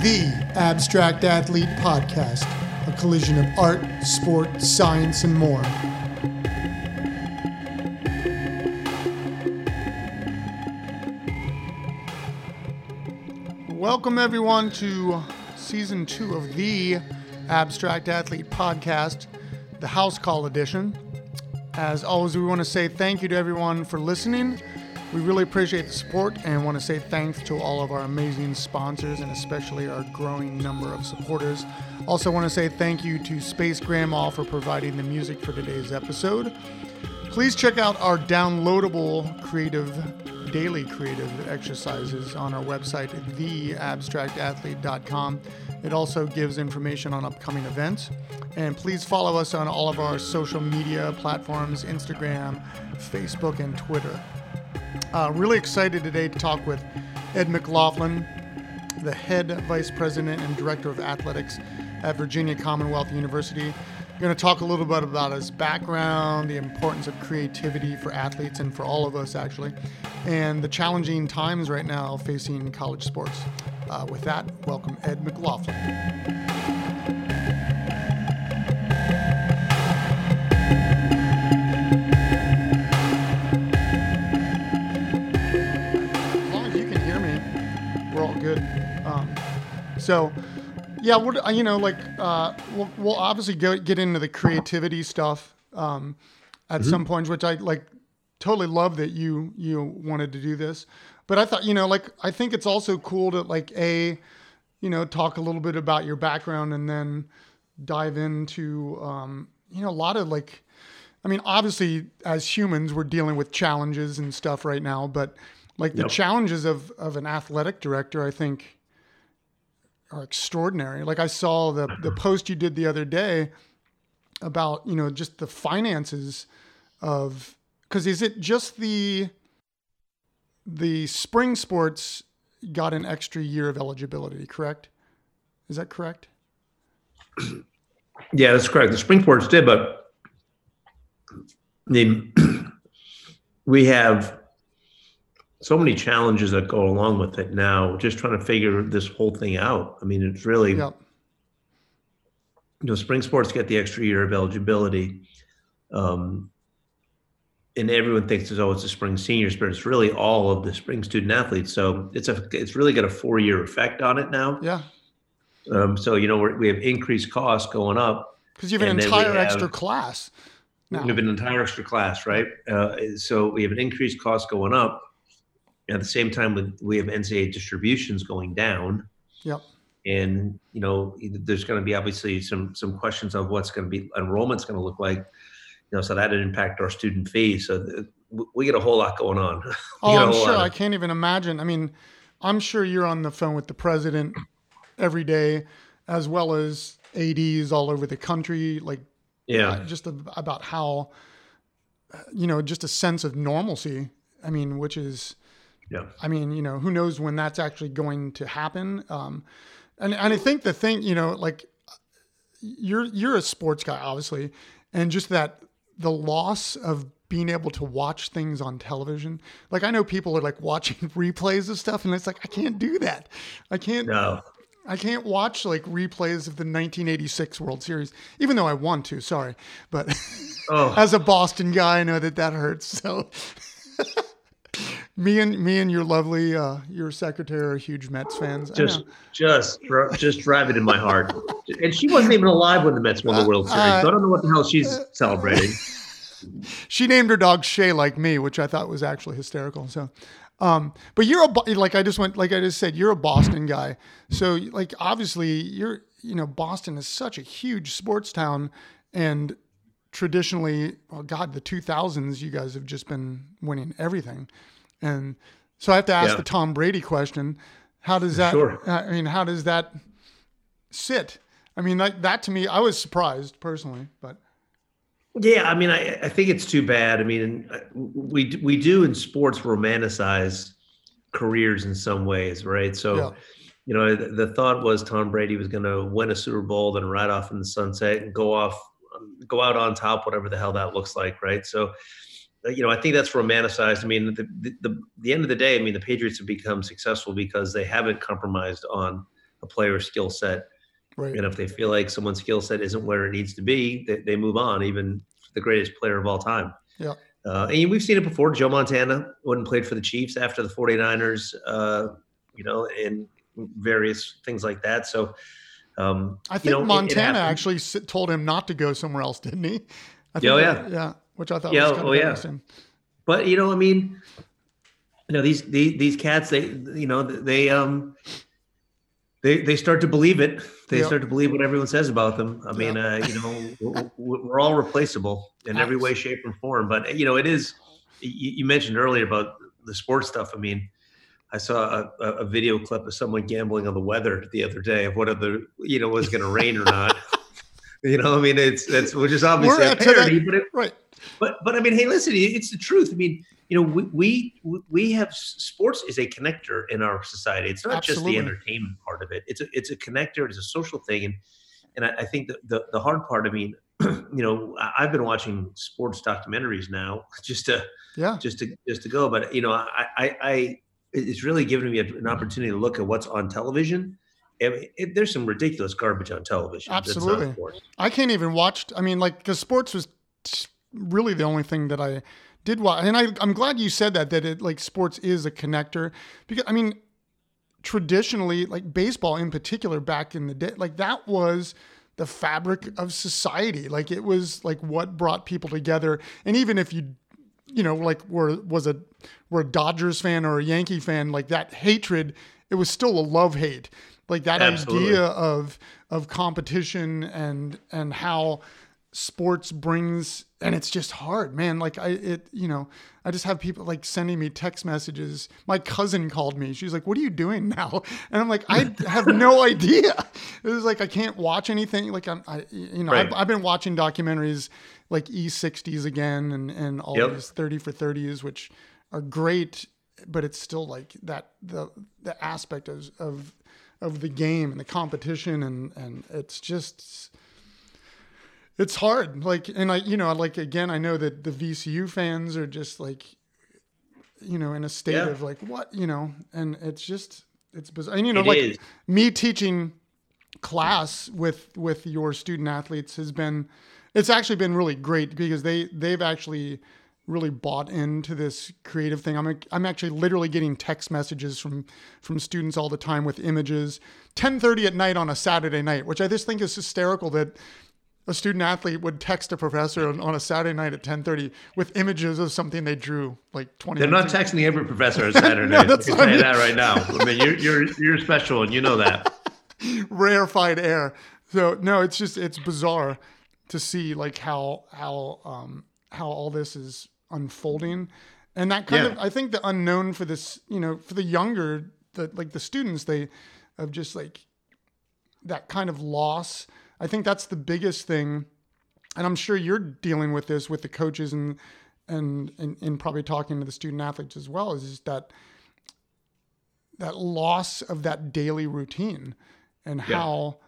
the Abstract Athlete Podcast, a collision of art, sport, science, and more. Welcome, everyone, to season two of the Abstract Athlete Podcast, the House Call Edition. As always, we want to say thank you to everyone for listening. We really appreciate the support and want to say thanks to all of our amazing sponsors and especially our growing number of supporters. Also, want to say thank you to Space Grandma for providing the music for today's episode. Please check out our downloadable creative daily creative exercises on our website, theabstractathlete.com. It also gives information on upcoming events. And please follow us on all of our social media platforms Instagram, Facebook, and Twitter. Uh, really excited today to talk with Ed McLaughlin, the head vice president and director of athletics at Virginia Commonwealth University. We're going to talk a little bit about his background, the importance of creativity for athletes and for all of us, actually, and the challenging times right now facing college sports. Uh, with that, welcome Ed McLaughlin. Good. Um, so, yeah, we're uh, you know like uh, we'll, we'll obviously go, get into the creativity stuff um, at some points, which I like totally love that you you wanted to do this. But I thought you know like I think it's also cool to like a you know talk a little bit about your background and then dive into um, you know a lot of like I mean obviously as humans we're dealing with challenges and stuff right now, but like the Yep. challenges of of an athletic director, I think are extraordinary. Like I saw the the post you did the other day about you know just the finances of because is it just the the spring sports got an extra year of eligibility, correct? Is that correct? Yeah, that's correct. The spring sports did, but the, we have so many challenges that go along with it now. Just trying to figure this whole thing out. I mean, it's really Yeah. you know, spring sports get the extra year of eligibility. Um, and everyone thinks, oh, it's the spring seniors, but it's really all of the spring student athletes. So it's a, it's really got a four year effect on it now. Yeah. Um, so you know, we're, we have increased costs going up. Because you have an entire have- extra class. Now. We have an entire extra class, right? Uh, so we have an increased cost going up. At the same time, we- we have NCAA distributions going down. Yep. and you know there's going to be obviously some some questions of what's going to be enrollment's going to look like you know so that would impact our student fees. so th- we get a whole lot going on Oh, I'm sure. lot I can't even imagine. I mean, I'm sure you're on the phone with the president every day, as well as ads all over the country. Like yeah uh, just ab- about how uh, you know just a sense of normalcy i mean which is yeah i mean you know who knows when that's actually going to happen um and, and i think the thing you know like you're you're a sports guy obviously and just that the loss of being able to watch things on television like i know people are like watching replays of stuff and it's like i can't do that i can't no I can't watch like replays of the 1986 World Series, even though I want to. Sorry, but oh as a Boston guy, I know that that hurts. So, me and me and your lovely uh, your secretary are huge Mets fans. I just know. just just drive it in my heart and she wasn't even alive when the mets won the world series Uh, so i don't know what the hell she's celebrating she named her dog Shay like me, which I thought was actually hysterical. So, um, but you're a like I just went like I just said you're a Boston guy. So like obviously you're you know Boston is such a huge sports town, and traditionally, well, God, the 2000s you guys have just been winning everything, and so I have to ask Yeah. the Tom Brady question: How does that? Sure. I mean, how does that sit? I mean, that, that to me, I was surprised personally, but Yeah, I mean, I, I think it's too bad. I mean, we we do in sports romanticize careers in some ways, right? So, Yeah. you know, the, the thought was Tom Brady was going to win a Super Bowl, then ride off in the sunset and go off, go out on top, whatever the hell that looks like, right? So, you know, I think that's romanticized. I mean, the, the the the end of the day, I mean, the Patriots have become successful because they haven't compromised on a player's skill set. Right. And if they feel like someone's skill set isn't where it needs to be, they, they move on, even the greatest player of all time. Yeah. Uh, and we've seen it before. Joe Montana went and played for the Chiefs after the 49ers, uh, you know, and various things like that. So, um, I think you know, it- it Montana actually told him not to go somewhere else, didn't he? I Yeah, oh, that- yeah. Yeah, which I thought Yeah, was kind oh, of yeah. interesting. but you know, I mean, you know, these these these cats, they you know, they um, they they start to believe it. They Yeah. start to believe what everyone says about them. I mean, uh, you know, we're, we're all replaceable in every way, shape, and form. But you know, it is. You, you mentioned earlier about the sports stuff. I mean, I saw a, a- a video clip of someone gambling on the weather the other day of whether the you know was going to rain or not. you know, I mean, it's that's which is obviously a that- parody, but it, Right. but but I mean, hey, listen, it's the truth. I mean, you know, we we we have sports is a connector in our society. It's not just the entertainment part of it. It's a it's a connector. It's a social thing, and and I, I think that the the hard part. I mean, you know, I've been watching sports documentaries now just to Yeah. just to just to go. But you know, I I, I it's really given me an opportunity to look at what's on television. I mean, it, there's some ridiculous garbage on television. Absolutely. I can't even watch. I mean, like, because sports was really the only thing that I did watch, and I, I'm glad you said that. That it like sports is a connector because I mean, traditionally, like baseball in particular, back in the day, like that was the fabric of society. Like it was like what brought people together, and even if you you know, like were was a were a Dodgers fan or a Yankee fan, like that hatred, it was still a love hate. Like that Absolutely. idea of of competition and and how sports brings and it's just hard, man. Like I it you know, I just have people like sending me text messages. My cousin called me. She's like, "What are you doing now?" And I'm like, "I have no idea." It was like I can't watch anything. Like I'm, I you know, Right. I've, I've been watching documentaries like E60s again and and all Yep. these 30 for 30s, which are great, but it's still like that the the aspect of of of the game and the competition and and it's just it's hard. Like and I you know like again I know that the VCU fans are just like you know in a state Yeah. of like what you know and it's just it's bizarre. And you know It like is. me teaching class with with your student athletes has been it's actually been really great because they they've actually really bought into this creative thing. I'm I'm actually literally getting text messages from from students all the time with images. 10:30 at night on a Saturday night, which I just think is hysterical that a student athlete would text a professor on, on a Saturday night at 10:30 with images of something they drew like 20 They're not texting every professor on Saturday. No, I that's can I tell you that right now. I mean, you're you're you're special, and you know that. rarefied air. So no, it's just it's bizarre to see like how how um how all this is unfolding. And that kind Yeah. of I think the unknown for this, you know, for the younger the like the students they of just like that kind of loss. I think that's the biggest thing. And I'm sure you're dealing with this with the coaches and and and, and probably talking to the student athletes as well, is just that that loss of that daily routine and Yeah. how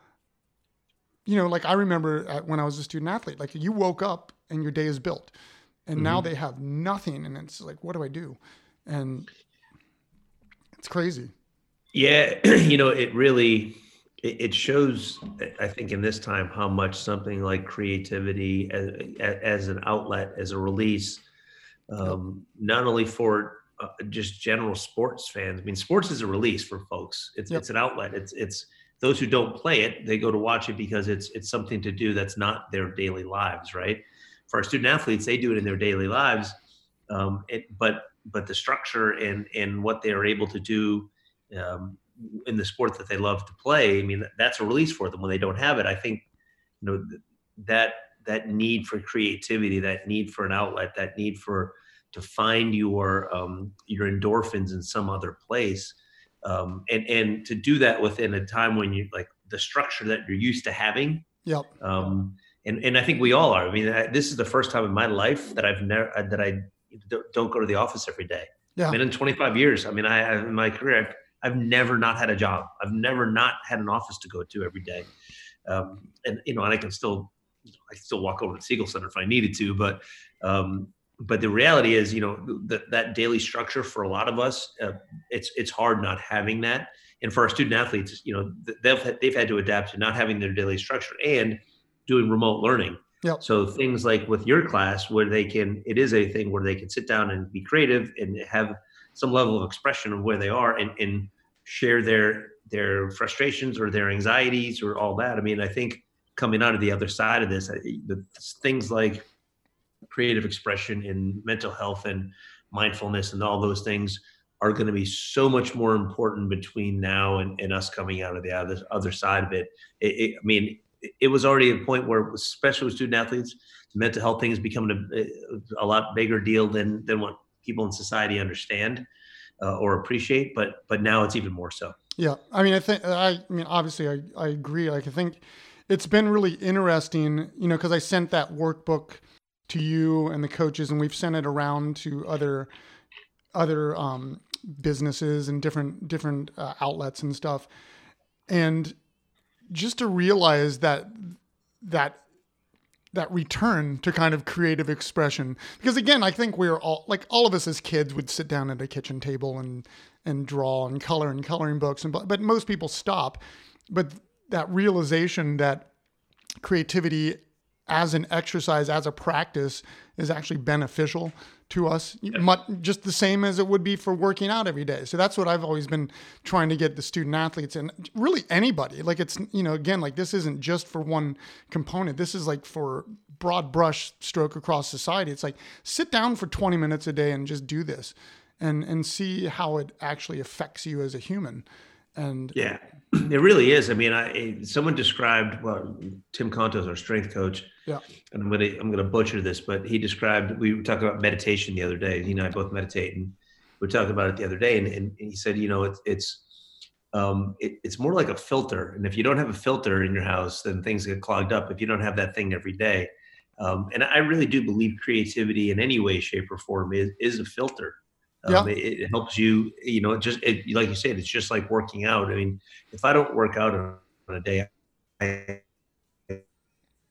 you know like i remember at, when i was a student athlete like you woke up and your day is built and now Mm-hmm. they have nothing and it's like what do i do and it's crazy Yeah, you know, it really it, it shows. I think in this time how much something like creativity as, as an outlet, as a release, um, not only for uh, just general sports fans. I mean, sports is a release for folks. It's Yep. it's an outlet. It's it's those who don't play it, they go to watch it because it's it's something to do that's not their daily lives, right? For our student athletes, they do it in their daily lives, um, it, but but the structure and and what they are able to do um, in the sport that they love to play. I mean, that's a release for them when they don't have it. I think, you know, that that need for creativity, that need for an outlet, that need for to find your um, your endorphins in some other place, um, and and to do that within a time when you like the structure that you're used to having. yep Um, and and I think we all are. I mean, I, this is the first time in my life that I've never that I don't go to the office every day. yeah I mean, in 25 years, I mean, I I- in my career, I've, I've never not had a job. I've never not had an office to go to every day. Um, and you know, and I can still, I still walk over to the Siegel Center if I needed to, but um, but the reality is, you know, that that daily structure for a lot of us, uh, it's it's hard not having that. And for our student athletes, you know, they've they've had to adapt to not having their daily structure and doing remote learning. Yep. So things like with your class, where they can, it is a thing where they can sit down and be creative and have some level of expression of where they are and, and share their their frustrations or their anxieties or all that. I mean, I think coming out of the other side of this, the things like creative expression and mental health and mindfulness and all those things are going to be so much more important between now and, and us coming out of the other, other side of it. it, it I mean, it was already a point where, especially with student athletes, mental health thing is becoming a, a lot bigger deal than than what people in society understand uh, or appreciate. But but now it's even more so. Yeah, I mean, I think I, I mean, obviously, I I agree. Like, I think it's been really interesting, you know, because I sent that workbook to you and the coaches, and we've sent it around to other other um, businesses and different different uh, outlets and stuff, and just to realize that that that return to kind of creative expression. Because again i think we're all like all of us as kids would sit down at a kitchen table and and draw and color and coloring books and but most people stop. But that realization that creativity as an exercise as a practice is actually beneficial to us just the same as it would be for working out every day. So that's what i've always been trying to get the student athletes and really anybody. Like it's you know again like this isn't just for one component. This is like for broad brush stroke across society. It's like sit down for 20 minutes a day and just do this and and see how it actually affects you as a human and yeah it really is i mean i someone described well tim Kontos our strength coach yeah. And I'm gonna I'm gonna butcher this, but he described we were talking about meditation the other day. He and I both meditate, and we talked about it the other day, and, and he said, you know, it's it's um, it, it's more like a filter, and if you don't have a filter in your house, then things get clogged up. If you don't have that thing every day, um, and I really do believe creativity in any way, shape, or form is is a filter. Um, yeah. It, it, helps you, you know, it just it, like you said, it's just like working out. I mean, if I don't work out on a day, I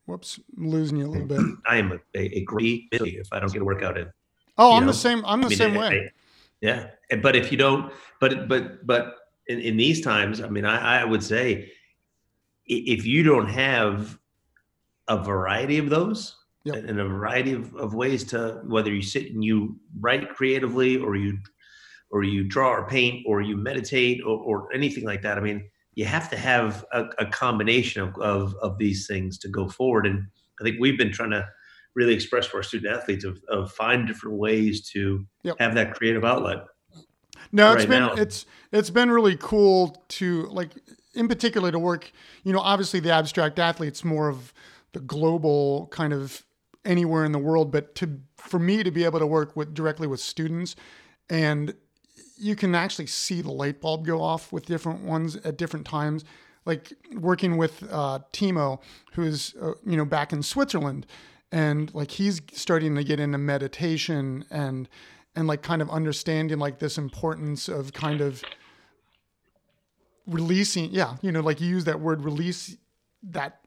Whoops, I'm losing you a little bit. I am a, a, a great if I don't get a workout in. Oh, I'm know? the same. I'm the I mean, same I, way. Yeah, but if you don't, but but but in, in these times, I mean, I, I would say if you don't have a variety of those yep. and a variety of, of ways to whether you sit and you write creatively or you or you draw or paint or you meditate or, or anything like that. I mean, you have to have a, a combination of, of, of these things to go forward. And I think we've been trying to really express to our student athletes of, of find different ways to yep. have that creative outlet. No, it's right been now. it's it's been really cool to like in particular to work, you know, obviously the abstract athlete's more of the global kind of anywhere in the world, but to for me to be able to work with directly with students and you can actually see the light bulb go off with different ones at different times. Like working with uh, Timo, who's uh, you know back in Switzerland, and like he's starting to get into meditation and and like kind of understanding like this importance of kind of releasing yeah you know like you use that word release that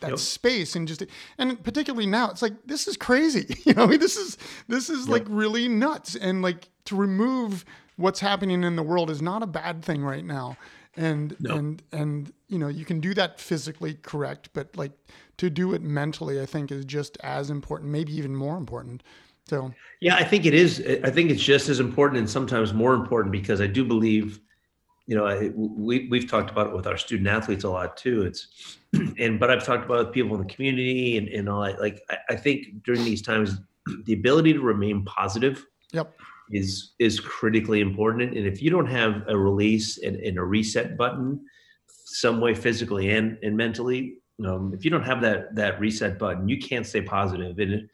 that yep. space and just and particularly now it's like this is crazy you know I mean, this is this is yep. like really nuts and like to remove what's happening in the world is not a bad thing right now. And and and you know, you can do that physically correct, but like to do it mentally, I think is just as important, maybe even more important. So yeah, I think it is. I think it's just as important and sometimes more important because I do believe, you know, I, we we've talked about it with our student athletes a lot too. It's and but I've talked about it with people in the community and, and all that. Like I, I think during these times, the ability to remain positive. Yep is is critically important. And if you don't have a release and, and a reset button, some way physically and, and mentally, um, if you don't have that that reset button, you can't stay positive. And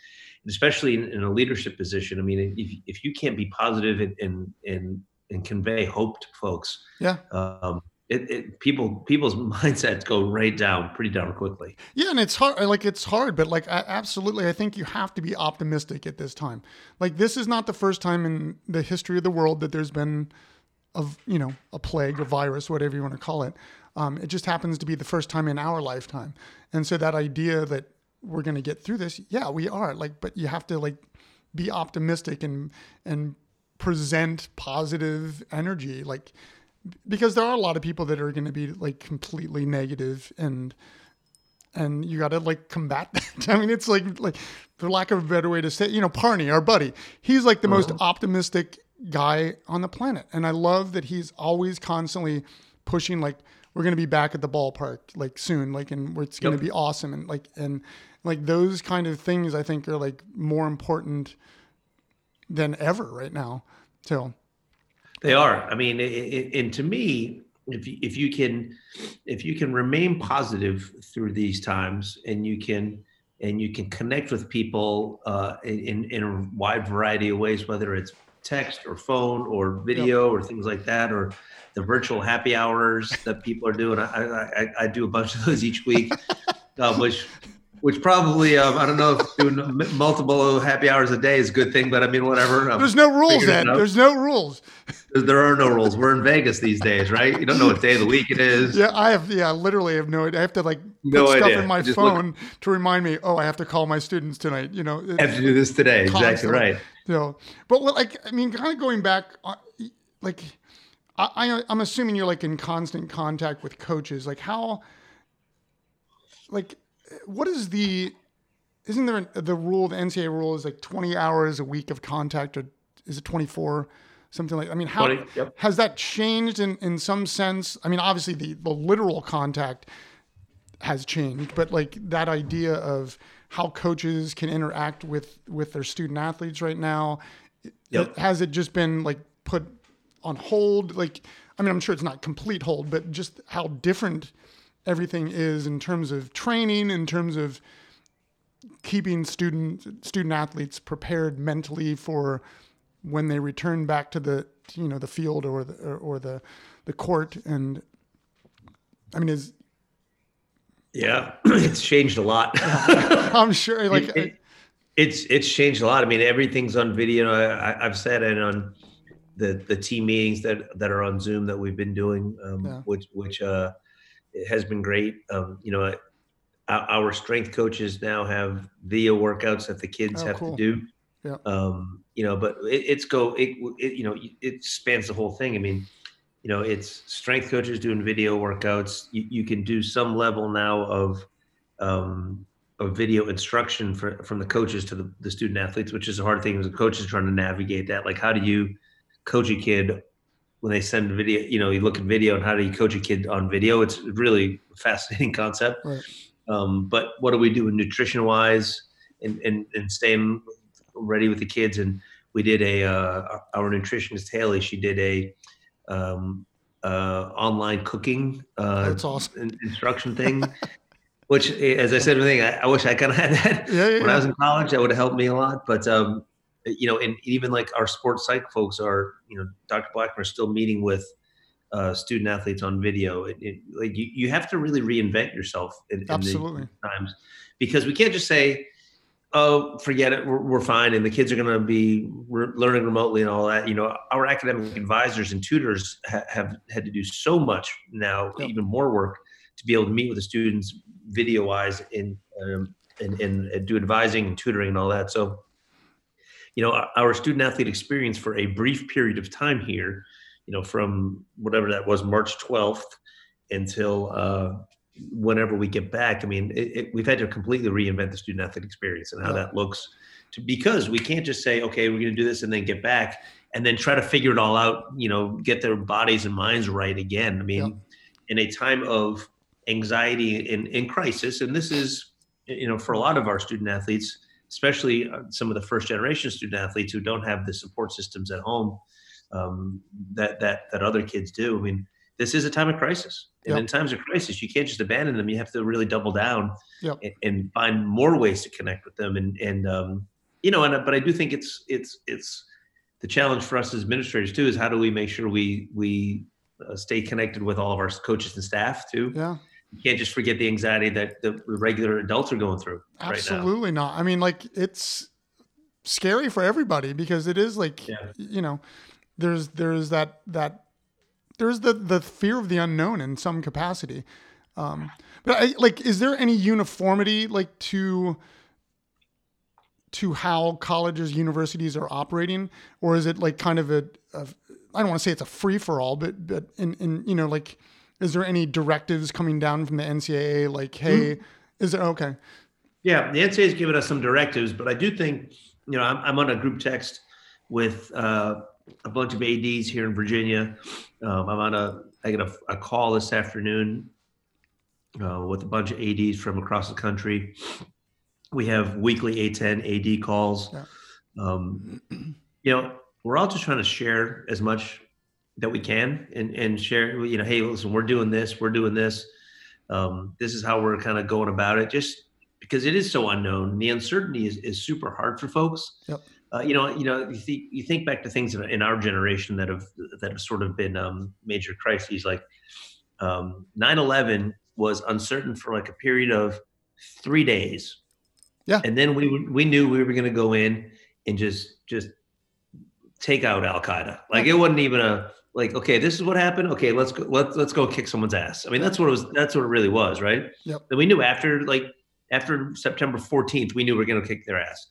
especially in, in, a leadership position, I mean, if if you can't be positive and and and, and convey hope to folks, yeah, um, it, it, people people's mindsets go right down pretty darn quickly. Yeah, and it's hard. Like it's hard, but like absolutely, I think you have to be optimistic at this time. Like this is not the first time in the history of the world that there's been of you know a plague, a virus, whatever you want to call it. Um, it just happens to be the first time in our lifetime, and so that idea that we're going to get through this, yeah, we are. Like, but you have to like be optimistic and and present positive energy like because there are a lot of people that are going to be like completely negative and and you got to like combat that. I mean, it's like like for lack of a better way to say, you know, Parney, our buddy, he's like the most uh-huh. optimistic guy on the planet, and I love that he's always constantly pushing like we're going to be back at the ballpark like soon, like and it's going to be awesome, and like and like those kind of things I think are like more important than ever right now. So They are. I mean, it, it, and to me, if you, if you can if you can remain positive through these times, and you can and you can connect with people uh, in in a wide variety of ways, whether it's text or phone or video or things like that, or the virtual happy hours that people are doing. I I, I do a bunch of those each week, uh, which which probably um, I don't know if doing multiple happy hours a day is a good thing, but I mean whatever. I'm there's no rules, Ed. There's no rules. There are no rules. We're in Vegas these days, right? You don't know what day of the week it is. Yeah, I have. Yeah, literally have no idea. I have to like put No stuff in my Just look- phone to remind me. Oh, I have to call my students tonight. You know, I have to do this today. Exactly Constantly. right. So, but what, like, I mean, kind of going back, uh, like, I, I'm assuming you're like in constant contact with coaches. Like, how, like, what is the, isn't there a, the rule, the NCAA rule is like 20 hours a week of contact, or is it 24? Something like, I mean, how 20, yep. has that changed in, in some sense? I mean, obviously the, the literal contact has changed, but like that idea of how coaches can interact with with their student athletes right now, Yep. has it just been like put on hold? Like, I mean, I'm sure it's not complete hold, but just how different everything is in terms of training, in terms of keeping student student athletes prepared mentally for when they return back to the you know the field or the or, or the the court and I mean is Yeah, it's changed a lot. I'm sure like It- it- it's it's changed a lot. I mean, everything's on video. I, I've said it on the the team meetings that that are on Zoom that we've been doing, um, Yeah. which which uh, has been great. Um, you know, our, our strength coaches now have video workouts that the kids Oh, have cool. to do. Yeah. Um, you know, but it, it's go it, it you know it spans the whole thing. I mean, you know, it's strength coaches doing video workouts. You, you can do some level now of um, of video instruction for, from the coaches to the, the student athletes, which is a hard thing as a coach is trying to navigate that. Like, how do you coach a kid when they send video? You know, you look at video and how do you coach a kid on video? It's really a fascinating concept. Right. Um, but what do we do in nutrition wise and, and, and staying ready with the kids? And we did a, uh, our nutritionist Haley, she did a, um, uh, online cooking, uh, That's awesome. in- instruction thing, which, eh, as I said, I, I wish I kind of had that yeah, yeah, when I was in college. That would have helped me a lot. But um, you know, and even like our sports psych folks are, you know, Dr. Blackman are still meeting with uh, student athletes on video. It, it, like you, you have to really reinvent yourself in, in Absolutely. these times because we can't just say, "Oh, forget it, we're, we're fine," and the kids are going to be re- learning remotely and all that. You know, our academic advisors and tutors ha- have had to do so much now, Yep. even more work to be able to meet with the students video wise in um, and, and, and do advising and tutoring and all that. So, you know, our, our student athlete experience for a brief period of time here, you know, from whatever that was, March 12th until uh, whenever we get back. I mean, it, it, we've had to completely reinvent the student athlete experience and how Yeah. that looks to, because we can't just say, okay, we're going to do this and then get back and then try to figure it all out, you know, get their bodies and minds right again. I mean, in a time of anxiety and in crisis, and this is, you know, for a lot of our student athletes, especially uh, some of the first generation student athletes who don't have the support systems at home um, that that that other kids do. I mean, this is a time of crisis, and Yep. in times of crisis, you can't just abandon them. You have to really double down Yep. and, and find more ways to connect with them. And and um, you know, and but I do think it's it's it's the challenge for us as administrators too is how do we make sure we we uh, stay connected with all of our coaches and staff too. yeah. You can't just forget the anxiety that the regular adults are going through right now. Absolutely not. I mean, like it's scary for everybody because it is like Yeah. you know, there's there's that that there's the the fear of the unknown in some capacity. Um, but I, like, is there any uniformity like to to how colleges, universities are operating, or is it like kind of a, a I don't want to say it's a free for all, but but in, in you know like, is there any directives coming down from the NCAA like, hey, mm-hmm. is there okay? Yeah, the NCAA has given us some directives, but I do think you know I'm, I'm on a group text with uh, a bunch of ads here in Virginia. Um, I'm on a I get a, a call this afternoon uh, with a bunch of ads from across the country. We have weekly A10 AD calls. Yeah. Um, you know, we're all just trying to share as much that we can and, and share, you know, hey, listen, we're doing this, we're doing this. Um, this is how we're kind of going about it, just because it is so unknown. The uncertainty is, is super hard for folks. Yep. Uh, you know, you know, you think you think back to things in, in our generation that have that have sort of been um, major crises. Like um, 9/11 was uncertain for like a period of three days. Yeah, and then we we knew we were going to go in and just just take out Al Qaeda. Like it wasn't even a like, okay, this is what happened. Okay, let's go. Let's let's go kick someone's ass. I mean, that's what it was. That's what it really was, right? Yep. And we knew after like after September 14th, we knew we were going to kick their ass.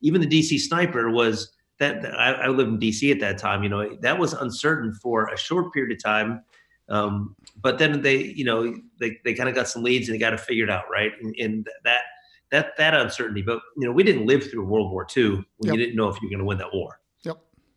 Even the DC sniper was that. I, I lived in DC at that time. You know, that was uncertain for a short period of time. Um, but then they, you know, they, they kind of got some leads and they got it figured out, right? And, and that that that uncertainty. But you know, we didn't live through World War II when yep. you didn't know if you were going to win that war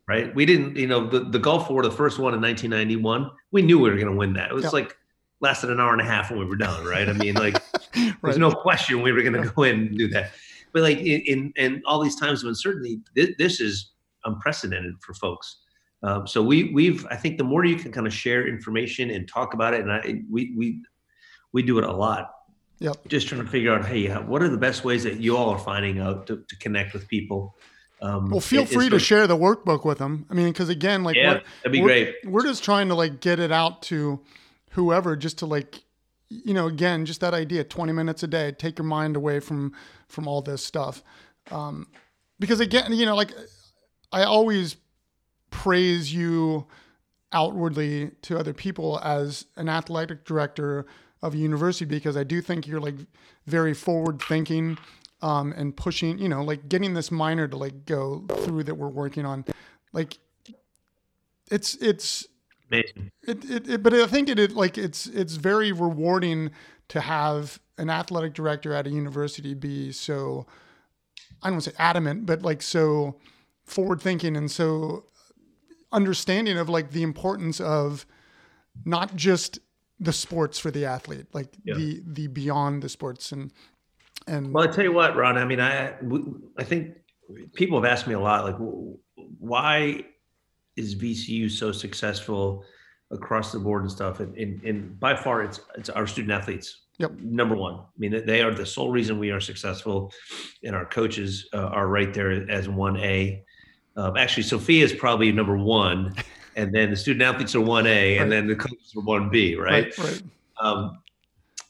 right? We didn't, you know, the, the Gulf War, the first one in 1991, we knew we were going to win that. It was yep. like lasted an hour and a half when we were done, right? I mean, like, right. there's no question we were going to go in and do that. But like in, in, all these times of uncertainty, this, this is unprecedented for folks. Um, so we we've I think the more you can kind of share information and talk about it, and I we we we do it a lot. Yep. Just trying to figure out, hey, what are the best ways that you all are finding out to, to connect with people? Um, well, feel free to share the workbook with them. I mean, because again, like, yeah, that'd be we're, great. We're just trying to like get it out to whoever, just to like, you know, again, just that idea: twenty minutes a day, take your mind away from from all this stuff. Um, because again, you know, like, I always praise you outwardly to other people as an athletic director of a university because I do think you're like very forward thinking um, and pushing, you know, like getting this minor to like go through that we're working on, like it's it's amazing. It, it, it but I think it, it like it's it's very rewarding to have an athletic director at a university be so I don't want to say adamant, but like so forward thinking and so understanding of like the importance of not just the sports for the athlete, like yeah. the the beyond the sports and and well, I tell you what, Ron. I mean, I I think people have asked me a lot, like, why is VCU so successful across the board and stuff? And, and, and by far, it's it's our student athletes. Yep. Number one. I mean, they are the sole reason we are successful, and our coaches uh, are right there as one A. Um, actually, Sophia is probably number one, and then the student athletes are one A, right. and then the coaches are one B. Right. Right. right. Um,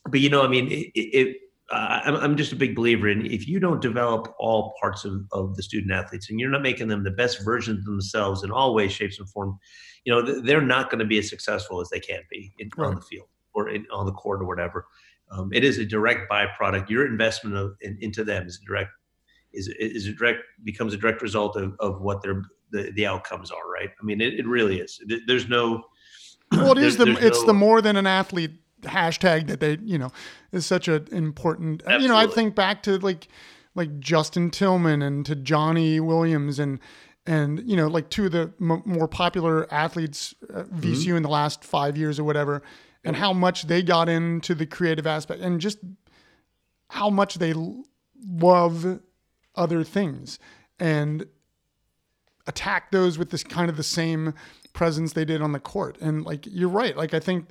but you know, I mean, it, it uh, I'm, I'm just a big believer in if you don't develop all parts of, of the student athletes and you're not making them the best versions of themselves in all ways, shapes, and form, you know, they're not going to be as successful as they can be in, right. on the field or in, on the court or whatever. Um, it is a direct byproduct. Your investment of, in, into them is direct is is a direct becomes a direct result of, of what their the, the outcomes are. Right. I mean, it, it really is. There's no. Well, it is the it's no, the more than an athlete hashtag that they you know is such an important Absolutely. you know i think back to like like justin tillman and to johnny williams and and you know like two of the m- more popular athletes uh, vcu mm-hmm. in the last five years or whatever and how much they got into the creative aspect and just how much they love other things and attack those with this kind of the same presence they did on the court and like you're right like i think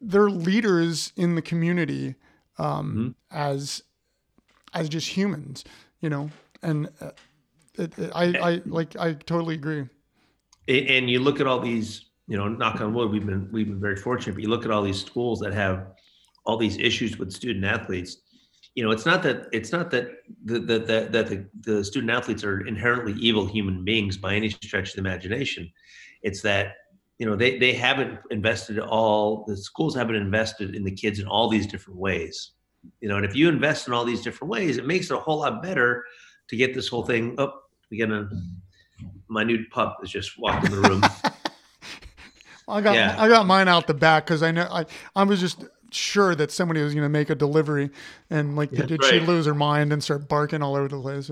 they're leaders in the community um, mm-hmm. as as just humans, you know. And uh, it, it, I, I like I totally agree. And you look at all these, you know, knock on wood, we've been we've been very fortunate. But you look at all these schools that have all these issues with student athletes. You know, it's not that it's not that the, the, the that the, the student athletes are inherently evil human beings by any stretch of the imagination. It's that you know they they haven't invested all the schools haven't invested in the kids in all these different ways you know and if you invest in all these different ways it makes it a whole lot better to get this whole thing up. Oh, we get a my new pup is just walked in the room. I got yeah. I got mine out the back because I know I I was just sure that somebody was going to make a delivery and like did right. she lose her mind and start barking all over the place.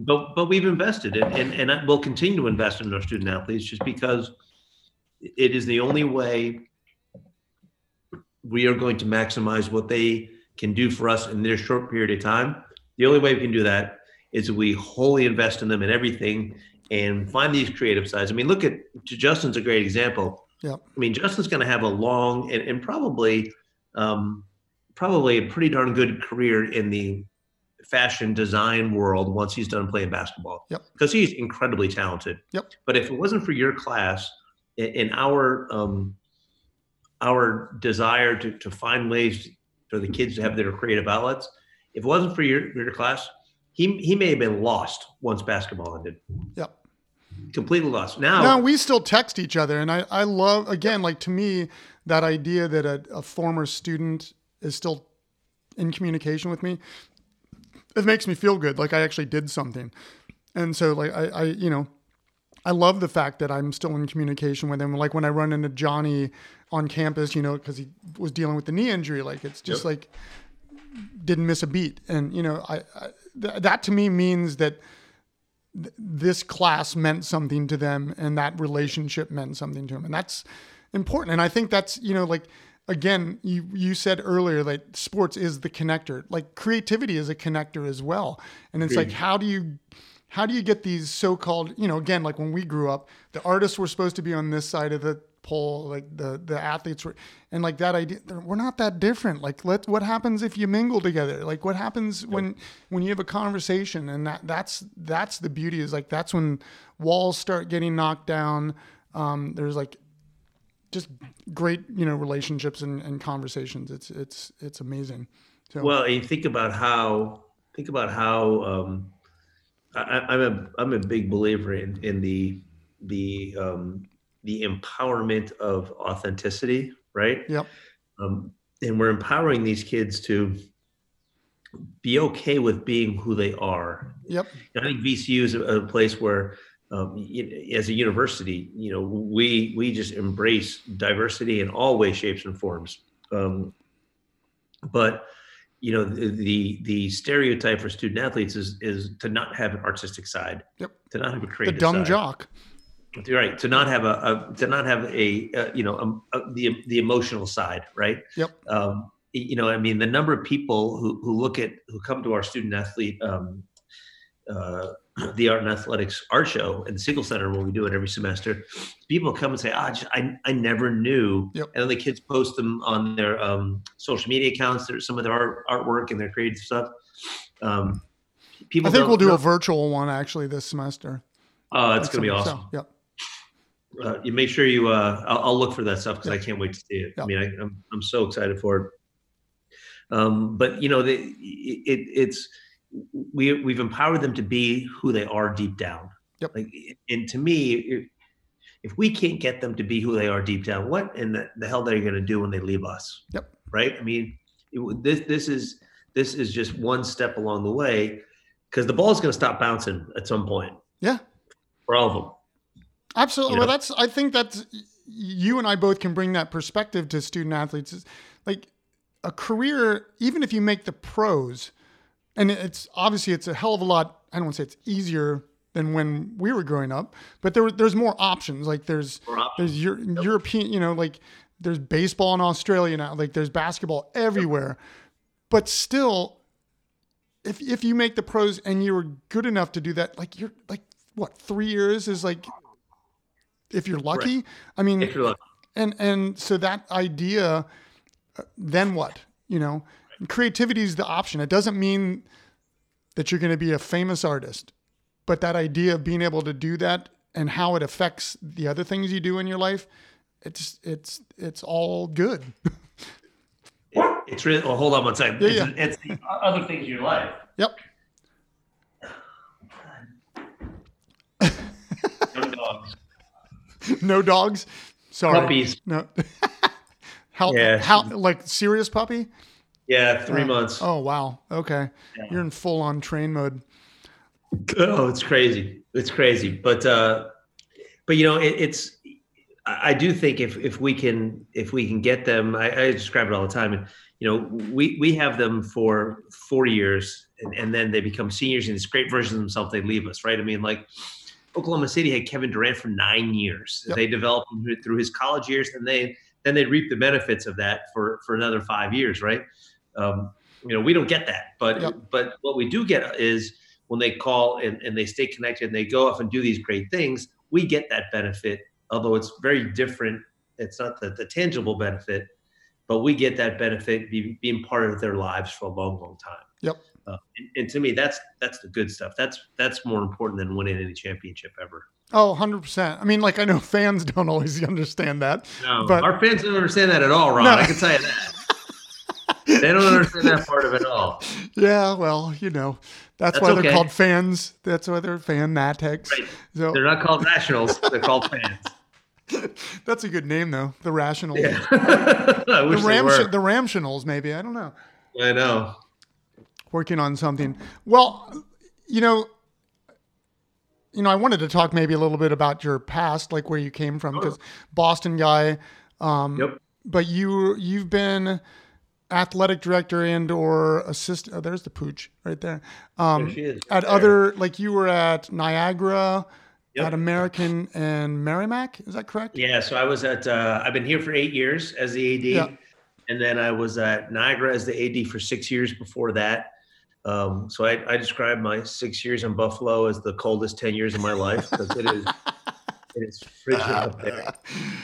But but we've invested in and and we'll continue to invest in our student athletes just because it is the only way we are going to maximize what they can do for us in their short period of time. The only way we can do that is we wholly invest in them in everything and find these creative sides. I mean, look at Justin's a great example. Yeah. I mean, Justin's going to have a long and, and probably um, probably a pretty darn good career in the fashion design world once he's done playing basketball. Yep. Because he's incredibly talented. Yep. But if it wasn't for your class in our um, our desire to, to find ways for the kids to have their creative outlets, if it wasn't for your, your class, he he may have been lost once basketball ended. Yep. Completely lost. Now, now we still text each other, and I I love again like to me that idea that a, a former student is still in communication with me. It makes me feel good, like I actually did something, and so like I I you know I love the fact that I'm still in communication with him. Like when I run into Johnny on campus, you know, because he was dealing with the knee injury. Like it's just yep. like didn't miss a beat, and you know, I, I th- that to me means that th- this class meant something to them and that relationship meant something to them. And that's important. And I think that's, you know, like, again, you, you said earlier that sports is the connector, like creativity is a connector as well. And it's like, how do you, how do you get these so-called, you know, again, like when we grew up, the artists were supposed to be on this side of the pole like the the athletes were and like that idea we're not that different. Like let what happens if you mingle together? Like what happens when when you have a conversation? And that that's that's the beauty is like that's when walls start getting knocked down. Um, there's like just great you know relationships and, and conversations. It's it's it's amazing. So well you think about how think about how um, I, i'm a i'm a big believer in in the the um, the empowerment of authenticity, right? Yep. Um, and we're empowering these kids to be okay with being who they are. Yep. And I think VCU is a, a place where, um, as a university, you know, we we just embrace diversity in all ways, shapes, and forms. Um, but you know, the, the, stereotype for student athletes is is to not have an artistic side. Yep. To not have a creative. The dumb side. jock. Right. To not have a, a to not have a, a you know a, the the emotional side, right? Yep. Um, you know, I mean, the number of people who who look at who come to our student athlete um, uh, the art and athletics art show in the Siegel Center when we do it every semester. People come and say, "Ah, oh, I I never knew," yep. and then the kids post them on their um, social media accounts. There's some of their art, artwork and their creative stuff. Um, people. I think we'll do know. a virtual one actually this semester. Oh, it's going to be awesome. So, yep uh, you make sure you uh, I'll, I'll look for that stuff because I can't wait to see it. I mean, I, am I'm, I'm so excited for it. Um, but you know, the, it, it's we we've empowered them to be who they are deep down. Yep. Like, and to me, if, we can't get them to be who they are deep down, what in the, the hell they're going to do when they leave us? Yep. Right. I mean, it, this this is this is just one step along the way because the ball is going to stop bouncing at some point. Yeah. For all of them. Absolutely. You know? Well, that's I think that's you and I both can bring that perspective to student athletes. Like a career, even if you make the pros, and it's obviously it's a hell of a lot. I don't want to say it's easier than when we were growing up, but there there's more options. Like there's there's Euro, yep. European, you know, like there's baseball in Australia now. Like there's basketball everywhere, but still, if if you make the pros and you were good enough to do that, like you're like what three years is like if you're lucky. Right. I mean, if you're lucky. and and so that idea, uh, then what? You know, creativity is the option. It doesn't mean that you're going to be a famous artist, but that idea of being able to do that and how it affects the other things you do in your life, it's it's it's all good. it, it's really. Well, hold on one second. Yeah, it's, yeah. it's the other things in your life. Yep. no dogs. Sorry. Puppies. No. how? Yeah. How? Like serious puppy? Yeah, three uh, months. Oh wow. Okay. Yeah. You're in full on train mode. Oh, it's crazy. It's crazy. But uh, but you know, it, it's I do think if if we can if we can get them, I, I describe it all the time. And you know, we we have them for four years, and, and then they become seniors and this great version of themselves. They leave us, right? I mean, like Oklahoma City had Kevin Durant for nine years. Yep. They developed him through his college years, and they then they reap the benefits of that for for another five years, right? Um, you know, we don't get that, but yep. but what we do get is when they call and, and they stay connected and they go off and do these great things, we get that benefit although it's very different. It's not the, the tangible benefit, but we get that benefit be, being part of their lives for a long, long time. Yep. Uh, and, and, to me, that's that's the good stuff. That's that's more important than winning any championship ever. Oh, 100%. I mean, like, I know fans don't always understand that. No, but our fans don't understand that at all, Ron. No. I can tell you that. They don't understand that part of it all. Yeah, well, you know, that's, that's why they're called fans. That's why they're fanatics. Right. So, they're not called nationals. they're called fans. That's a good name, though. The Rationals. Yeah. the, Ram- the Ramtionals, maybe. I don't know. I know. Working on something. Well, you know, you know, I wanted to talk maybe a little bit about your past, like where you came from, because Boston guy. Um, yep. But you you've been athletic director and or assistant. Oh, there's the pooch right there. Um, there at there. other like you were at Niagara yep. at American and Merrimack. Is that correct? Yeah. So I was at. Uh, I've been here for eight years as the AD, yeah. and then I was at Niagara as the AD for six years before that. Um, so I, I describe my six years in Buffalo as the coldest ten years of my life because it is. It is frigid up there.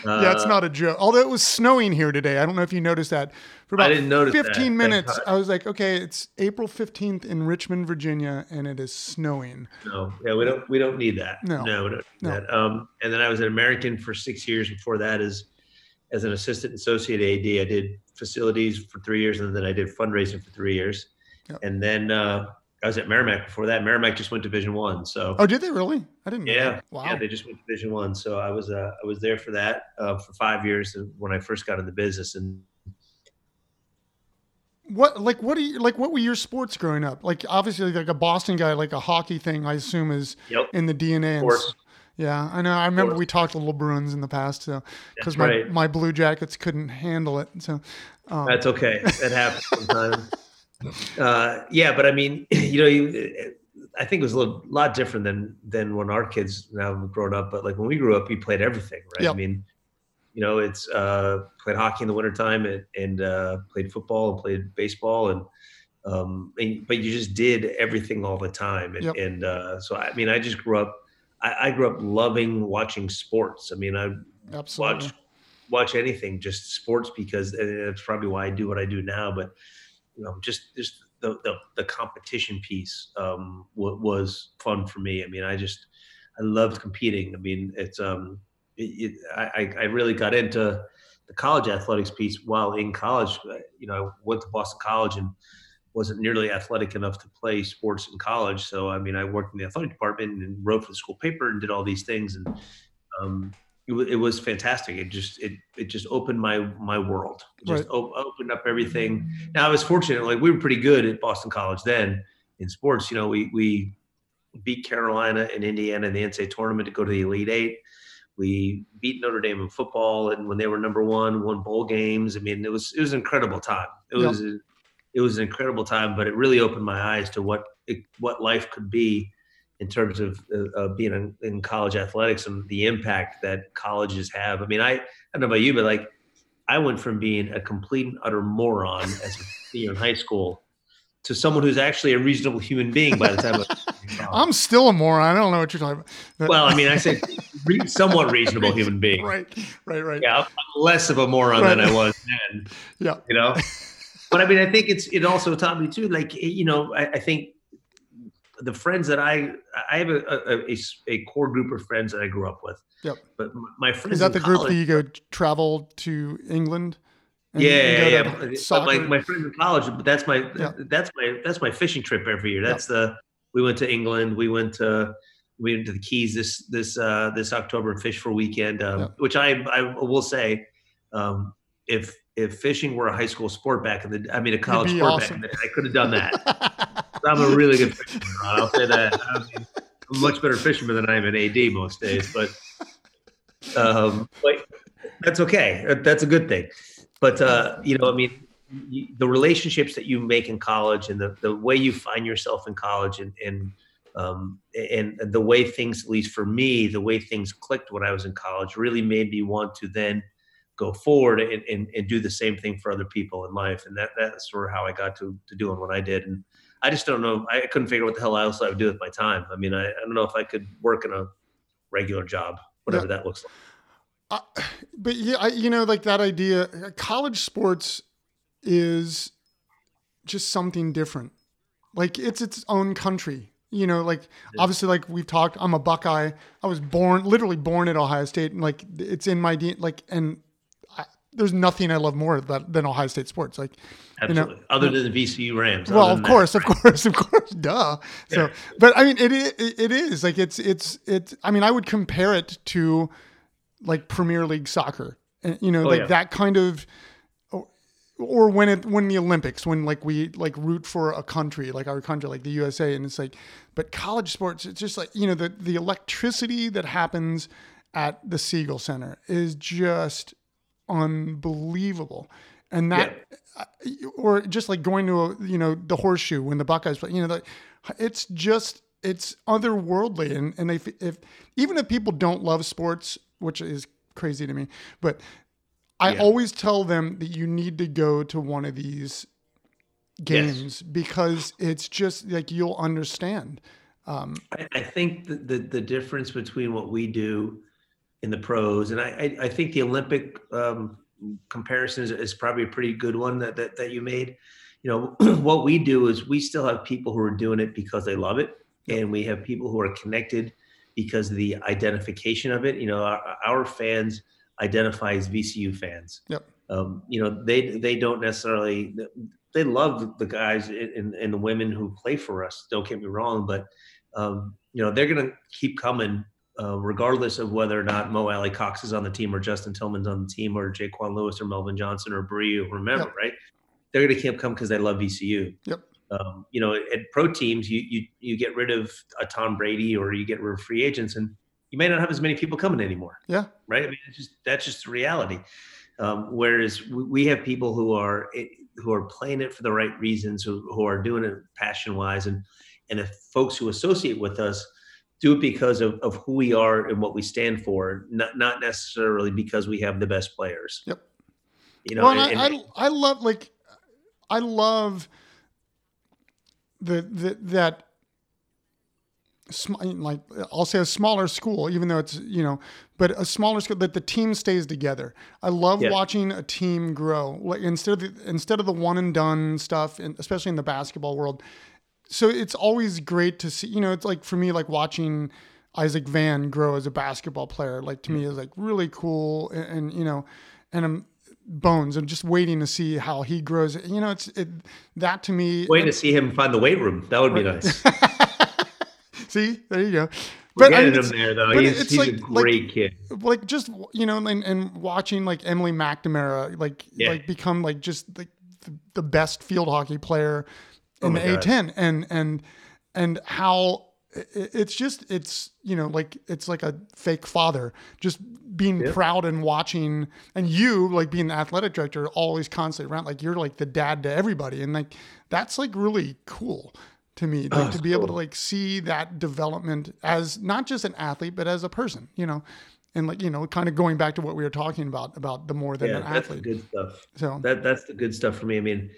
Uh, yeah, it's not a joke. Although it was snowing here today. I don't know if you noticed that. For about I didn't notice 15 that. minutes, I was like, okay, it's April 15th in Richmond, Virginia, and it is snowing. No, yeah, we don't we don't need that. No, no, we don't need no. that. Um, and then I was at American for six years before that as as an assistant associate AD. I did facilities for three years, and then I did fundraising for three years. Yep. And then uh, I was at Merrimack before that. Merrimack just went Division One. So oh, did they really? I didn't. Yeah, wow. Yeah, they just went Division One. So I was uh, I was there for that uh, for five years when I first got in the business. And what like what do you like? What were your sports growing up? Like obviously like a Boston guy, like a hockey thing. I assume is yep. in the DNA. Yeah, I know. I remember we talked a little Bruins in the past, so because my right. my Blue Jackets couldn't handle it. So um, that's okay. That happens sometimes. Uh, yeah, but I mean, you know, you, I think it was a little, lot different than than when our kids now have grown up. But like when we grew up, we played everything, right? Yep. I mean, you know, it's uh, played hockey in the wintertime and, and uh, played football and played baseball and, um, and, but you just did everything all the time. And, yep. and uh, so I mean, I just grew up. I, I, grew up loving watching sports. I mean, I Absolutely. watch watch anything, just sports, because that's probably why I do what I do now. But know, just just the the, the competition piece um, w- was fun for me. I mean, I just I loved competing. I mean, it's um, it, it, I I really got into the college athletics piece while in college. Uh, you know, I went to Boston College and wasn't nearly athletic enough to play sports in college. So I mean, I worked in the athletic department and wrote for the school paper and did all these things and. Um, it, it was fantastic. It just it it just opened my my world. It just right. op- opened up everything. Now I was fortunate. Like we were pretty good at Boston College then in sports. You know, we we beat Carolina and Indiana in the NCAA tournament to go to the Elite Eight. We beat Notre Dame in football, and when they were number one, won bowl games. I mean, it was it was an incredible time. It was it was an incredible time, but it really opened my eyes to what it, what life could be in terms of uh, being in, in, college athletics and the impact that colleges have. I mean, I, I don't know about you, but like I went from being a complete and utter moron as a senior in high school to someone who's actually a reasonable human being by the time I'm still a moron. I don't know what you're talking about. well, I mean, I say re- somewhat reasonable human being. Right, right, right. Yeah, I'm less of a moron right. than I was then. Yeah. You know? But I mean, I think it's, it also taught me too, like, you know, I, I think the friends that I I have a, a, a, a, core group of friends that I grew up with. Yep. But my friends is that the college, group that you go travel to England? And, yeah, and yeah. But my my friends in college, but that's my yep. that's my that's my fishing trip every year. That's yep. the we went to England. We went to we went to the Keys this this uh, this October and fish for a weekend, um, yep. which I I will say, um, if if fishing were a high school sport back in the I mean a college sport awesome. back in the, I could have done that. I'm a really good fisherman. I'll say that. I'm a much better fisherman than I am an AD most days, but um, but that's okay. That's a good thing. But uh, you know, I mean, the relationships that you make in college and the, the way you find yourself in college and and um, and the way things, at least for me, the way things clicked when I was in college, really made me want to then go forward and, and, and do the same thing for other people in life. And that that's sort of how I got to to doing what I did. And I just don't know. I couldn't figure out what the hell else I would do with my time. I mean, I, I don't know if I could work in a regular job, whatever yeah. that looks like. Uh, but yeah, I, you know, like that idea, college sports is just something different. Like it's its own country. You know, like yeah. obviously, like we've talked. I'm a Buckeye. I was born, literally born at Ohio State, and like it's in my like, and there's nothing I love more than, than Ohio State sports. Like, absolutely, you know, other than the VCU Rams. Well, of course, that. of course, of course, duh. So, yeah. but I mean, it, it it is like it's it's it's. I mean, I would compare it to like Premier League soccer. You know, oh, like yeah. that kind of or when it when the Olympics, when like we like root for a country, like our country, like the USA, and it's like, but college sports, it's just like you know the the electricity that happens at the Siegel Center is just unbelievable, and that, yeah. or just like going to a you know the horseshoe when the Buckeyes play, you know, like it's just it's otherworldly, and and if if even if people don't love sports which is crazy to me. But I yeah. always tell them that you need to go to one of these games yes. because it's just like you'll understand. Um, I, I, think the, the, the difference between what we do in the pros, and I, I, I think the Olympic um, comparison is, is, probably a pretty good one that, that, that you made. You know, what we do is we still have people who are doing it because they love it, and we have people who are connected because of the identification of it. You know, our, our fans identify as VCU fans. Yep. Um, you know, they they don't necessarily they love the guys and, and the women who play for us. Don't get me wrong, but um, you know they're going to keep coming uh, regardless of whether or not Mo Alie-Cox is on the team or Justin Tillman's on the team or JeQuan Lewis or Melvin Johnson or Bree or remember, yep. right? They're going to keep coming because they love VCU. Yep. Um, you know, at pro teams, you you you get rid of a Tom Brady or you get rid of free agents, and you may not have as many people coming anymore. Yeah, right. I mean, it's just that's just the reality. Um, whereas we have people who are eh, who are playing it for the right reasons, who, who are doing it passion wise, and and if folks who associate with us do it because of, of who we are and what we stand for, not not necessarily because we have the best players. Yep. You know, well, and, and, I, I I love like I love the, the that like I'll say a smaller school, even though it's you know, but a smaller school that the team stays together. I love yeah. watching a team grow. Like instead of the, instead of the one and done stuff, and especially in the basketball world. So it's always great to see. You know, it's like for me, like watching Isaac Vann grow as a basketball player. Like to me, is like really cool, and, and you know, and I'm Bones. I'm just waiting to see how he grows. You know, it's it, that to me. Waiting to see him find the weight room. That would be nice. see, there you go. But I mean, him there though. He's, he's like, a great like, kid. Like just you know, and, and watching like Emily McNamara like yeah. like become like just like the, the best field hockey player Oh in oh the A10, and and and how it's just it's you know like it's like a fake father. Just being yeah. proud and watching and you like being the athletic director always constantly around like you're like the dad to everybody and like that's like really cool to me like, oh, to be cool. able to like see that development as not just an athlete but as a person you know? And like you know kind of going back to what we were talking about about the more than yeah, an that's athlete. good stuff. So that that's the good stuff for me. I mean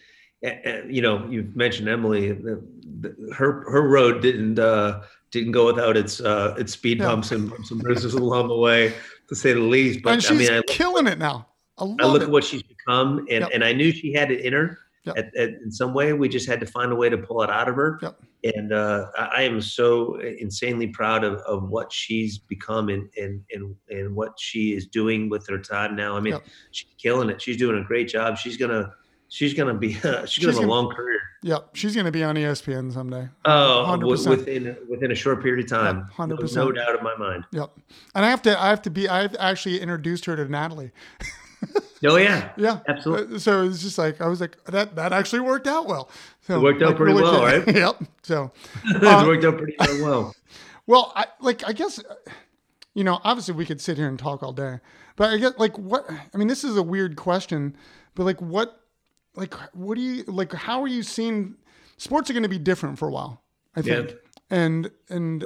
you know you've mentioned emily the, the, her her road didn't uh didn't go without its uh, its speed yeah. bumps and some bruises along the way, to say the least. But and she's I mean, I killing it now. I, I look it. at what she's become, and, yep. and I knew she had it in her. Yep. At, at, in some way, we just had to find a way to pull it out of her. Yep. And uh, I am so insanely proud of, of what she's become and, and and and what she is doing with her time now. I mean, she's killing it. She's doing a great job. She's gonna she's gonna be uh, she's, she's gonna have a long career. Yep, she's gonna be on ESPN someday. Oh, 100%. within within a short period of time, hundred percent, no, doubt in my mind. Yep, and I have to I have to be I've actually introduced her to Natalie. Oh yeah, yeah, absolutely. Uh, So it's just like I was like that. That actually worked out well. So, It worked out like, pretty really well, right? yep. So it Uh, worked out pretty well. Well, I like I guess uh, you know, obviously we could sit here and talk all day. But I guess like what I mean this is a weird question, but like what like what do you like how are you seeing sports are going to be different for a while, I think. Yeah. And and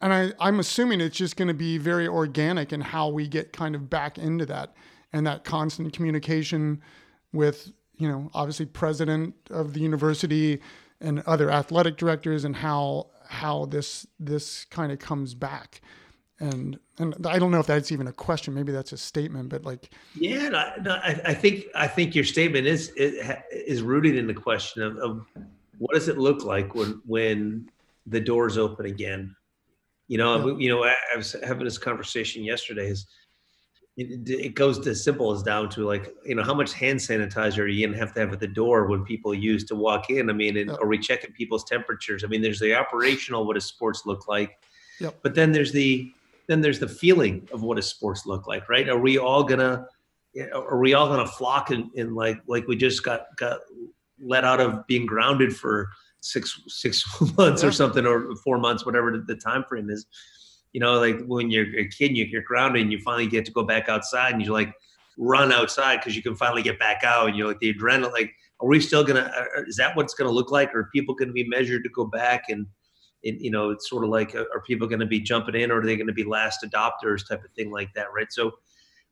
and I I'm assuming it's just going to be very organic in how we get kind of back into that and that constant communication with, you know, obviously president of the university and other athletic directors and how how this this kind of comes back and and I don't know if that's even a question maybe that's a statement but like Yeah, no, no, I, I think I think your statement is is rooted in the question of, of what does it look like when when the doors open again. You know, Yeah. you know, I, I was having this conversation yesterday. Is it, it goes to as simple as down to like you know how much hand sanitizer are you gonna have to have at the door when people use to walk in? I mean, and, Yeah. are we checking people's temperatures? I mean, there's the operational what does sports look like, Yep. but then there's the then there's the feeling of what does sports look like, right? Are we all gonna are we all gonna flock and, and like like we just got got let out of being grounded for six six months Yeah. or something or four months, whatever the, time frame is. You know, like when you're a kid, and you- you're grounded and you finally get to go back outside and you like run outside because you can finally get back out and you're like the adrenaline. Like, are we still gonna? Is that what it's gonna look like? Are people gonna be measured to go back and? And, you know, it's sort of like, are people going to be jumping in, or are they going to be last adopters, type of thing like that, right? So,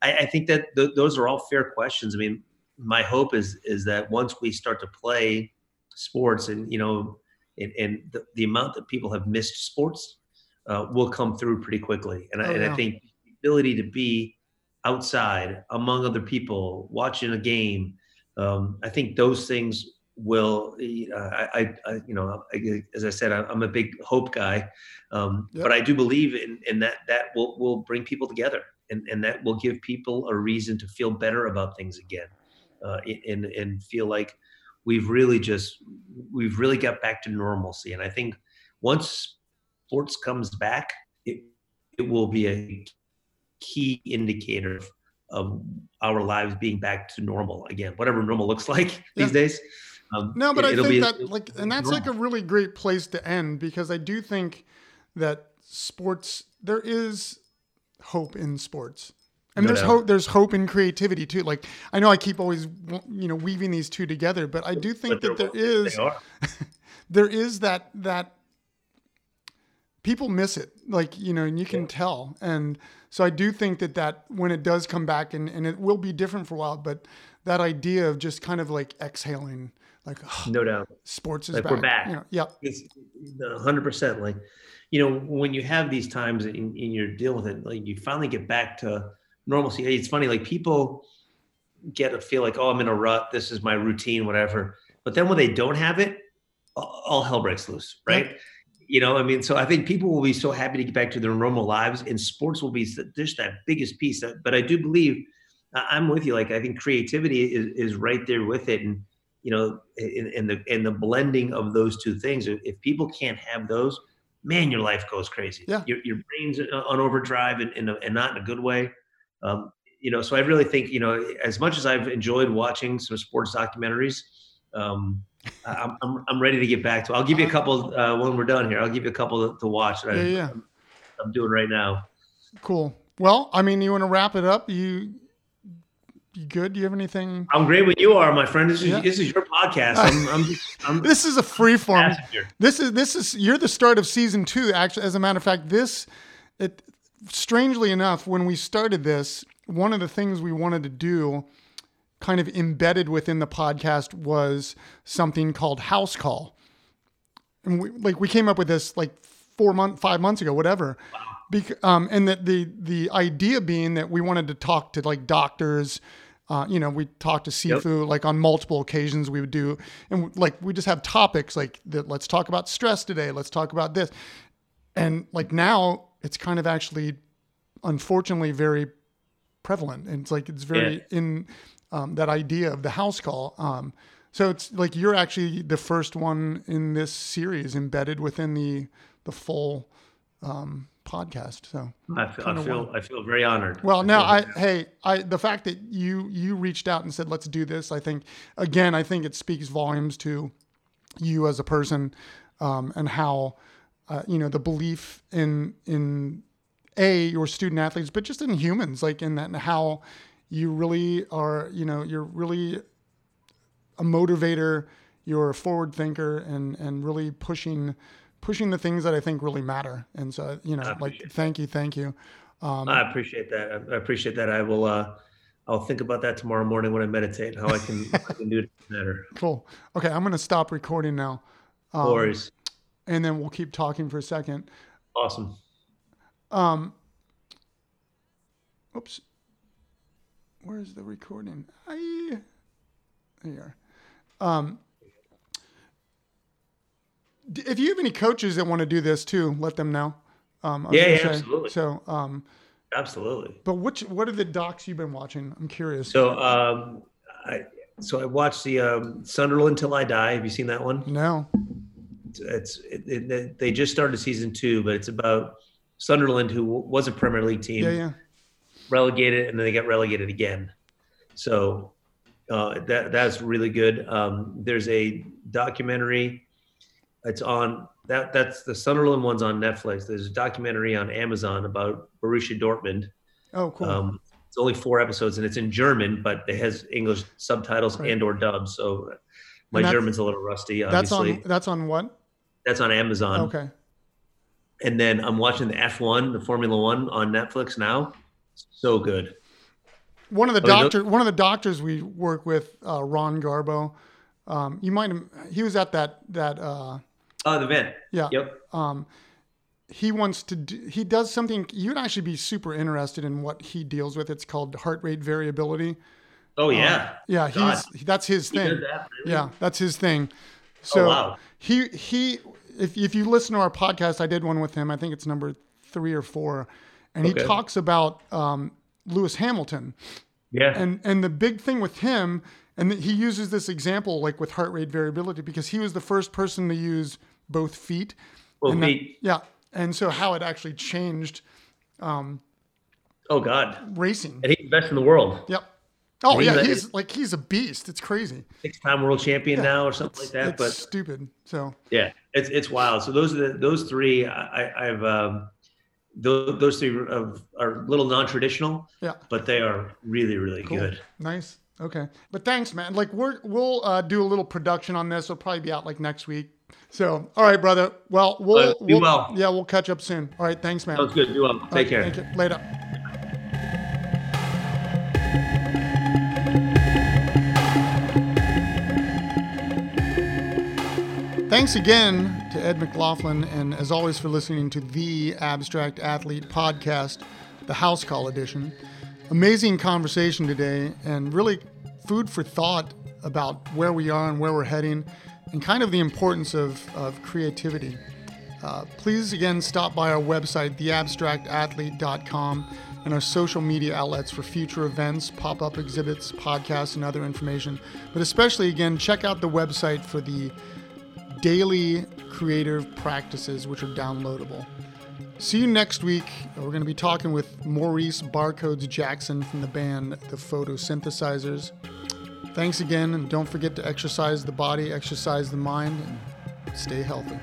I, I think that th- those are all fair questions. I mean, my hope is is that once we start to play sports, and you know, and, and the, the amount that people have missed sports uh, will come through pretty quickly. And, I, Oh, and yeah. I think the ability to be outside among other people, watching a game, um, I think those things will. Uh, I, I, you know, I, as I said, I, I'm a big hope guy, um, Yep. but I do believe in, in that that will will bring people together and, and that will give people a reason to feel better about things again uh, and, and feel like we've really just we've really got back to normalcy and i think once sports comes back it, it will be a key indicator of, of our lives being back to normal again whatever normal looks like Yeah. these days um, No, but it- I think be- that like, and that's like a really great place to end because I do think that sports there is hope in sports, and No there's doubt. hope. There's hope in creativity too. Like I know I keep always you know weaving these two together, but I do think that there is, there is that that people miss it like you know and you can tell and so i do think that that when it does come back and, and it will be different for a while but that idea of just kind of like exhaling like "Oh, no doubt sports is Like, back. we're back. you know yeah It's hundred percent. Like, you know, when you have these times and, and you're dealing with it, like you finally get back to normalcy. It's funny, like people get a feel like, oh, I'm in a rut. This is my routine, whatever. But then when they don't have it, all, hell breaks loose, right? You know, I mean, so I think people will be so happy to get back to their normal lives, and sports will be just that biggest piece. But I do believe I'm with you. Like, I think creativity is, is right there with it, and you know, in, in the in the blending of those two things. If, people can't have those, man, your life goes crazy. Yeah. your, your brain's on overdrive, and, and, and not in a good way. Um, you know, so I really think you know, as much as I've enjoyed watching some sports documentaries, um, I'm, I'm I'm ready to get back to. I'll give you a couple uh, when we're done here. I'll give you a couple to, to watch. That Yeah, I, yeah. I'm, I'm doing right now. cool well i mean you want to wrap it up you you good do you have anything I'm great when you are, my friend. This is Yeah. this is your podcast. I'm I'm, I'm this is a free form passenger. This is this is you're the start of season two. Actually, as a matter of fact, this it strangely enough, when we started this, one of the things we wanted to do, kind of embedded within the podcast, was something called house call, and we like we came up with this like four month, five months ago, whatever. Bec- um, and that the the idea being that we wanted to talk to like doctors. Uh, you know, we talked to Sifu like on multiple occasions. We would do, and like we just have topics like that. Let's talk about stress today. Let's talk about this, and like now it's kind of actually, unfortunately, very prevalent. And it's like it's very in um, that idea of the house call. Um, so it's like you're actually the first one in this series embedded within the the full um, podcast. So I feel, I feel. I feel very honored. Well, now I feel- hey, I the fact that you you reached out and said let's do this, I think again, I think it speaks volumes to you as a person um, and how uh, you know the belief in in a your student athletes, but just in humans, like in that and how you really are, you know, you're really a motivator, you're a forward thinker, and and really pushing pushing the things that I think really matter. And so you know, like appreciate thank you, thank you. I appreciate that. I- appreciate that. I will. Uh, I'll think about that tomorrow morning when I meditate. How I can, I can do it better. Cool. Okay, I'm going to stop recording now, Um, No worries. and then we'll keep talking for a second. Awesome. Um, oops. Where's the recording? I, there you are. Um, if you have any coaches that want to do this too, let them know. Um, Yeah, yeah, absolutely. So, um, Absolutely. but which what are the docs you've been watching? I'm curious. So, um, I so I watched the um, Sunderland Till I Die. Have you seen that one? no. It's, it, it, they just started season two, but it's about Sunderland, who was a Premier League team, Yeah, yeah. relegated, and then they got relegated again. So uh, that that's really good. Um, there's a documentary. It's on that. That's the Sunderland one's on Netflix. There's a documentary on Amazon about Borussia Dortmund. Oh, cool. Um, it's only four episodes and it's in German, but it has English subtitles Right. and or dubs. So my German's a little rusty. that's Obviously, on. That's on what? that's on Amazon. Okay. And then I'm watching the F1, the Formula One on Netflix now. So good. One of the Oh, doctor, one of the doctors we work with, uh, Ron Garbo. Um, you might he was at that that uh, Oh, the vent. yeah. Yep. Um, he wants to do, he does something you'd actually be super interested in what he deals with. It's called heart rate variability. Oh yeah. Yeah, God. he's that's his thing. that, really? Yeah, that's his thing. So Oh, wow. he he if if you listen to our podcast, I did one with him. I think it's number three or four, and he talks about um, Lewis Hamilton. Yeah. And and the big thing with him, and he uses this example like with heart rate variability because he was the first person to use both feet. well, and that- yeah, and so how it actually changed Oh God. racing. And he's the best in the world. Yep. Oh He's yeah, a- he's like he's a beast. It's crazy. Six-time world champion Yeah, now, or something like that. it's But stupid. So Yeah, it's it's wild. So those are the those three. I, I- I've um, those, those three are, are a little non-traditional, yeah, but they are really really cool. good. Nice. Okay, but thanks, man. Like we're we'll uh, do a little production on this. It'll probably be out like next week. So all right, brother. Well, we'll, we'll well. yeah, we'll catch up soon. All right, thanks, man. Sounds good. Do well. Take right, care. Thank you. Later. Thanks again to Ed McLaughlin, and as always, for listening to the Abstract Athlete podcast, the House Call edition. Amazing conversation today, and really food for thought about where we are and where we're heading, and kind of the importance of, of creativity. Uh, please again stop by our website, theabstractathlete.com, and our social media outlets for future events, pop up exhibits, podcasts, and other information. But especially, again, check out the website for the daily creative practices, which are downloadable. See you next week. We're going to be talking with Maurice Barcodes Jackson from the band The Photosynthesizers. Thanks again, and don't forget to exercise the body, exercise the mind, and stay healthy.